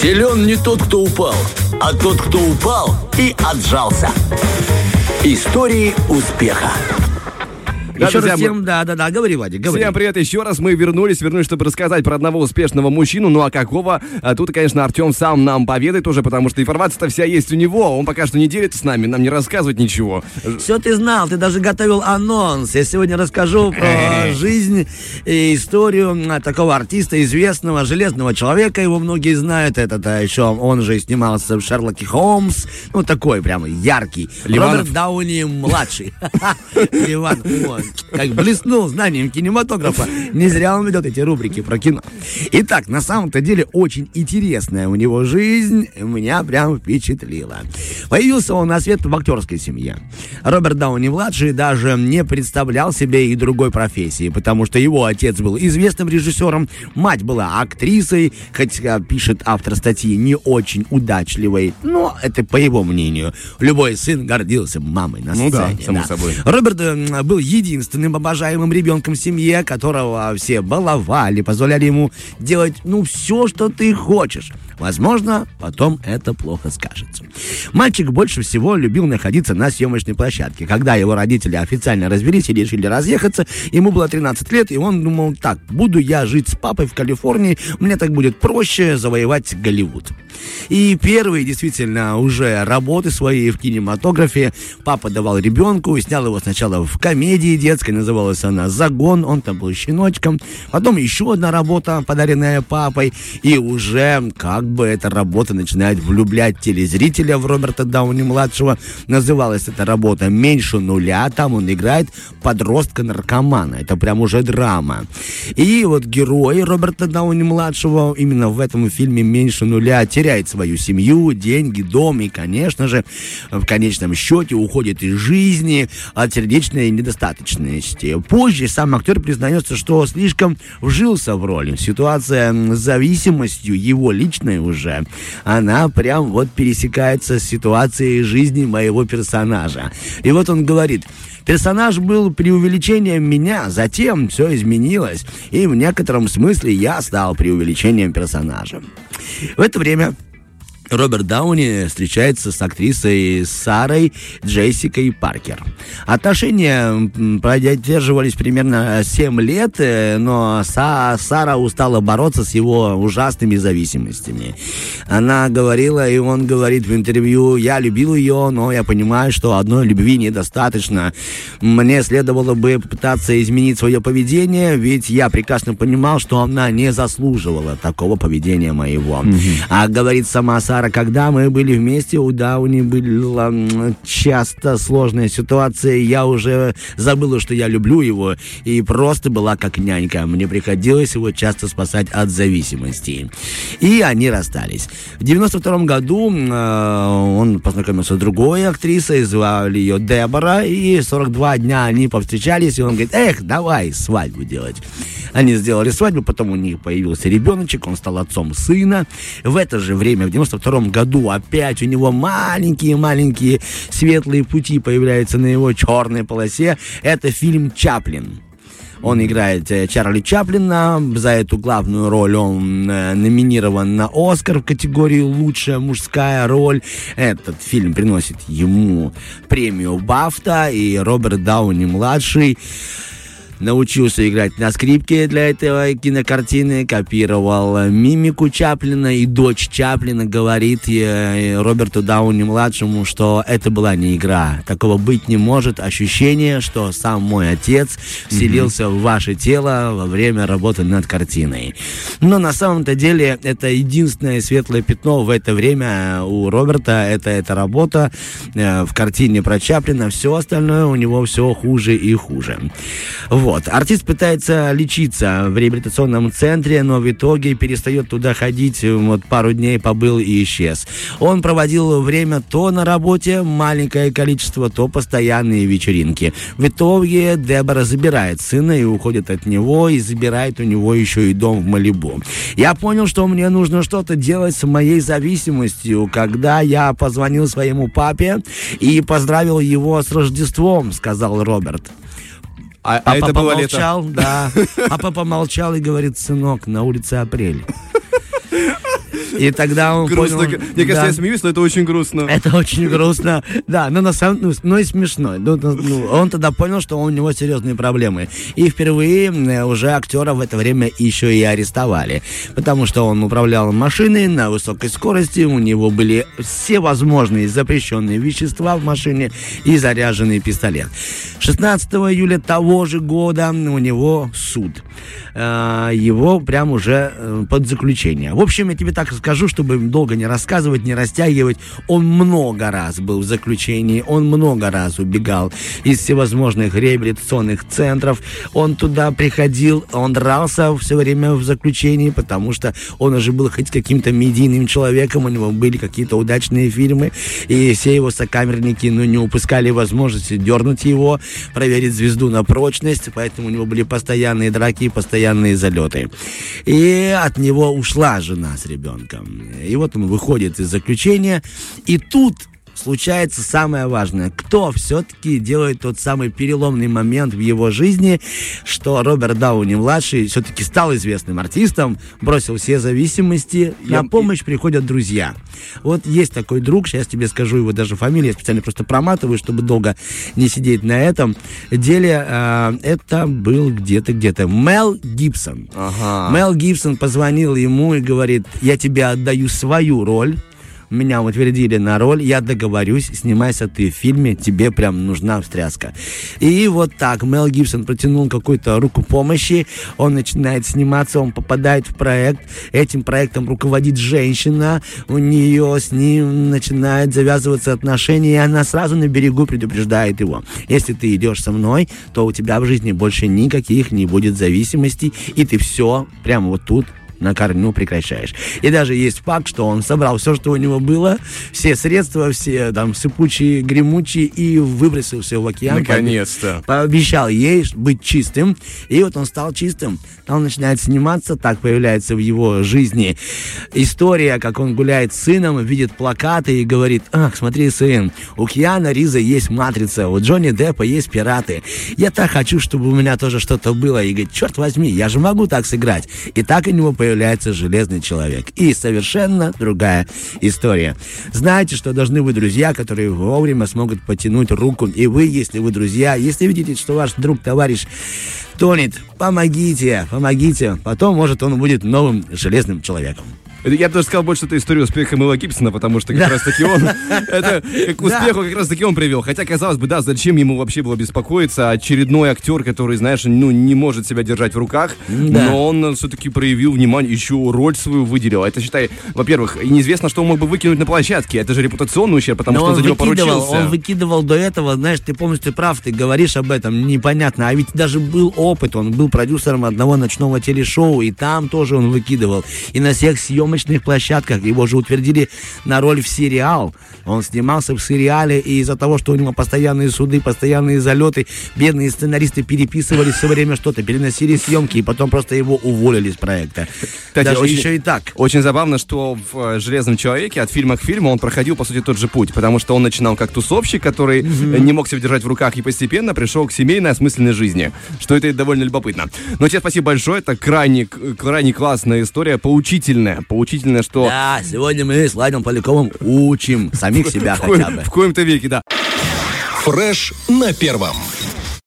Силен не тот, кто упал, а тот, кто упал и отжался. Истории успеха. Да, Еще друзья, раз мы- всем, да, да, да, говори, Вадик, говори. Всем привет еще раз. Мы вернулись, вернулись, чтобы рассказать про одного успешного мужчину. Ну а какого? А тут, конечно, Артем сам нам поведает уже, потому что информация-то вся есть у него. Он пока что не делится с нами, нам не рассказывает ничего. Все ты знал, ты даже готовил анонс. Я сегодня расскажу про жизнь и историю м, такого артиста, известного железного человека. Его многие знают. Этот а, еще он же снимался в Шерлоке Холмс. Ну, такой прямо яркий. Ливанов. Роберт Дауни младший. Ливан, как блеснул знанием кинематографа. Не зря он ведет эти рубрики про кино. Итак, на самом-то деле очень интересная у него жизнь. Меня прям впечатлила. Появился он на свет в актерской семье. Роберт Дауни-младший даже не представлял себе и другой профессии, потому что его отец был известным режиссером, мать была актрисой, хотя пишет автор статьи не очень удачливой, но это по его мнению. Любой сын гордился мамой на Ну да, сцене. само собой. Роберт э, был единственным обожаемым ребенком в семье, которого все баловали, позволяли ему делать, ну, все, что ты хочешь. Возможно, потом это плохо скажется. Мальчик больше всего любил находиться на съемочной площадке. Когда его родители официально развелись и решили разъехаться, ему было 13 лет, и он думал, так, буду я жить с папой в Калифорнии, мне так будет проще завоевать Голливуд. И первые действительно уже работы свои в кинематографе папа давал ребенку, снял его сначала в комедии детской, называлась она «Загон», он там был щеночком, потом еще одна работа, подаренная папой, и уже как бы эта работа начинает влюблять телезрителя в Роберта Дауни-младшего. Называлась эта работа «Меньше нуля», там он играет подростка-наркомана, это прям уже драма. И вот герой Роберта Дауни-младшего именно в этом фильме «Меньше нуля» теряет свою семью, деньги, дом и, конечно же, в конечном счете уходит из жизни от сердечной недостаточности. Позже сам актер признается, что слишком вжился в роль. Ситуация с зависимостью его личной уже, она прям вот пересекается с ситуацией жизни моего персонажа. И вот он говорит, Персонаж был преувеличением меня, затем все изменилось, и в некотором смысле я стал преувеличением персонажа. В это время Роберт Дауни встречается с актрисой Сарой Джессикой Паркер. Отношения продерживались примерно 7 лет, э, но Са- Сара устала бороться с его ужасными зависимостями. Она говорила, и он говорит в интервью, я любил ее, но я понимаю, что одной любви недостаточно. Мне следовало бы попытаться изменить свое поведение, ведь я прекрасно понимал, что она не заслуживала такого поведения моего. А говорит сама Сара, когда мы были вместе, у Дауни была часто сложная ситуация, я уже забыла, что я люблю его, и просто была как нянька. Мне приходилось его часто спасать от зависимости. И они расстались. В 92 году э, он познакомился с другой актрисой, звали ее Дебора, и 42 дня они повстречались, и он говорит, эх, давай свадьбу делать. Они сделали свадьбу, потом у них появился ребеночек, он стал отцом сына. В это же время, в 92 году, опять у него маленькие-маленькие светлые пути появляются на его черной полосе. Это фильм «Чаплин». Он играет э, Чарли Чаплина. За эту главную роль он э, номинирован на Оскар в категории «Лучшая мужская роль». Этот фильм приносит ему премию Бафта, и Роберт Дауни-младший научился играть на скрипке для этой кинокартины, копировал э, мимику Чаплина, и дочь Чаплина говорит э, Роберту Дауни-младшему, что это была не игра. Такого быть не может. Ощущение, что сам мой отец вселился в ваше тело во время работы над картиной. Но на самом-то деле это единственное светлое пятно в это время у Роберта. Это эта работа э, в картине про Чаплина. Все остальное у него все хуже и хуже. Вот. Артист пытается лечиться в реабилитационном центре, но в итоге перестает туда ходить. Вот пару дней побыл и исчез. Он проводил время то на работе, маленькое количество, то постоянные вечеринки. В итоге Дебора забирает сына и уходит от него, и забирает у него еще и дом в Малибу. Я понял, что мне нужно что-то делать с моей зависимостью, когда я позвонил своему папе и поздравил его с Рождеством, сказал Роберт. А, а Папа это было лето. помолчал, да. Папа помолчал и говорит, сынок, на улице апрель. И тогда он Грустно. понял... Мне кажется, да. я смеюсь, но это очень грустно. Это очень грустно. Да, но на самом ну, ну и смешно. Ну, ну, ну, он тогда понял, что у него серьезные проблемы. И впервые э, уже актера в это время еще и арестовали. Потому что он управлял машиной на высокой скорости, у него были все возможные запрещенные вещества в машине и заряженный пистолет. 16 июля того же года у него суд. Э, Его прям уже э, под заключение. В общем, я тебе так скажу, чтобы долго не рассказывать, не растягивать. Он много раз был в заключении, он много раз убегал из всевозможных реабилитационных центров. Он туда приходил, он дрался все время в заключении, потому что он уже был хоть каким-то медийным человеком, у него были какие-то удачные фильмы, и все его сокамерники ну, не упускали возможности дернуть его, проверить звезду на прочность, поэтому у него были постоянные драки и постоянные залеты. И от него ушла жена с ребенком. И вот он выходит из заключения, и тут случается самое важное. Кто все-таки делает тот самый переломный момент в его жизни, что Роберт Дауни-младший все-таки стал известным артистом, бросил все зависимости, Я- на помощь приходят друзья. Вот есть такой друг, сейчас тебе скажу его даже фамилию, я специально просто проматываю, чтобы долго не сидеть на этом деле. А, это был где-то, где-то Мел Гибсон. Ага. Мел Гибсон позвонил ему и говорит, я тебе отдаю свою роль, меня утвердили на роль, я договорюсь, снимайся ты в фильме, тебе прям нужна встряска. И вот так Мел Гибсон протянул какую-то руку помощи, он начинает сниматься, он попадает в проект, этим проектом руководит женщина, у нее с ним начинает завязываться отношения, и она сразу на берегу предупреждает его. Если ты идешь со мной, то у тебя в жизни больше никаких не будет зависимостей, и ты все прямо вот тут на корню прекращаешь. И даже есть факт, что он собрал все, что у него было, все средства, все там сыпучие, гремучие, и выбросил все в океан. Наконец-то. Пообещал ей быть чистым. И вот он стал чистым. Он начинает сниматься, так появляется в его жизни история, как он гуляет с сыном, видит плакаты и говорит, ах, смотри, сын, у Киана Риза есть «Матрица», у Джонни Деппа есть «Пираты». Я так хочу, чтобы у меня тоже что-то было. И говорит, черт возьми, я же могу так сыграть. И так у него появляется «Железный человек». И совершенно другая история. Знаете, что должны быть друзья, которые вовремя смогут потянуть руку. И вы, если вы друзья, если видите, что ваш друг, товарищ тонет, помогите, помогите. Потом, может, он будет новым железным человеком. Я бы даже сказал больше, что это история успеха Мэла Гибсона, потому что как раз таки он, это к успеху как раз таки он привел. Хотя, казалось бы, да, зачем ему вообще было беспокоиться? Очередной актер, который, знаешь, ну, не может себя держать в руках, Да. но он все-таки проявил внимание, еще роль свою выделил. Это, считай, во-первых, неизвестно, что он мог бы выкинуть на площадке. Это же репутационный ущерб, потому Но что он за него поручился. он выкидывал до этого, знаешь, ты полностью прав, ты говоришь об этом, непонятно. А ведь даже был опыт, он был продюсером одного ночного телешоу, и там тоже он выкидывал. И на всех съемочных площадках его же утвердили на роль в сериал. Он снимался в сериале, и из-за того, что у него постоянные суды, постоянные залеты, бедные сценаристы переписывали все время что-то, переносили съемки, и потом просто его уволили с проекта. Кстати, Даже очень- еще и так. Очень забавно, что в э, «Железном человеке» от фильма к фильму он проходил, по сути, тот же путь, потому что он начинал как тусовщик, который э, не мог себя держать в руках и постепенно пришел к семейной осмысленной жизни, что это довольно любопытно. Но тебе спасибо большое, это крайне, крайне классная история, поучительная, поучительная, что Да, сегодня мы с Владимиром Поляковым учим самих себя хотя бы. в коем-то веке, да. Фреш на первом.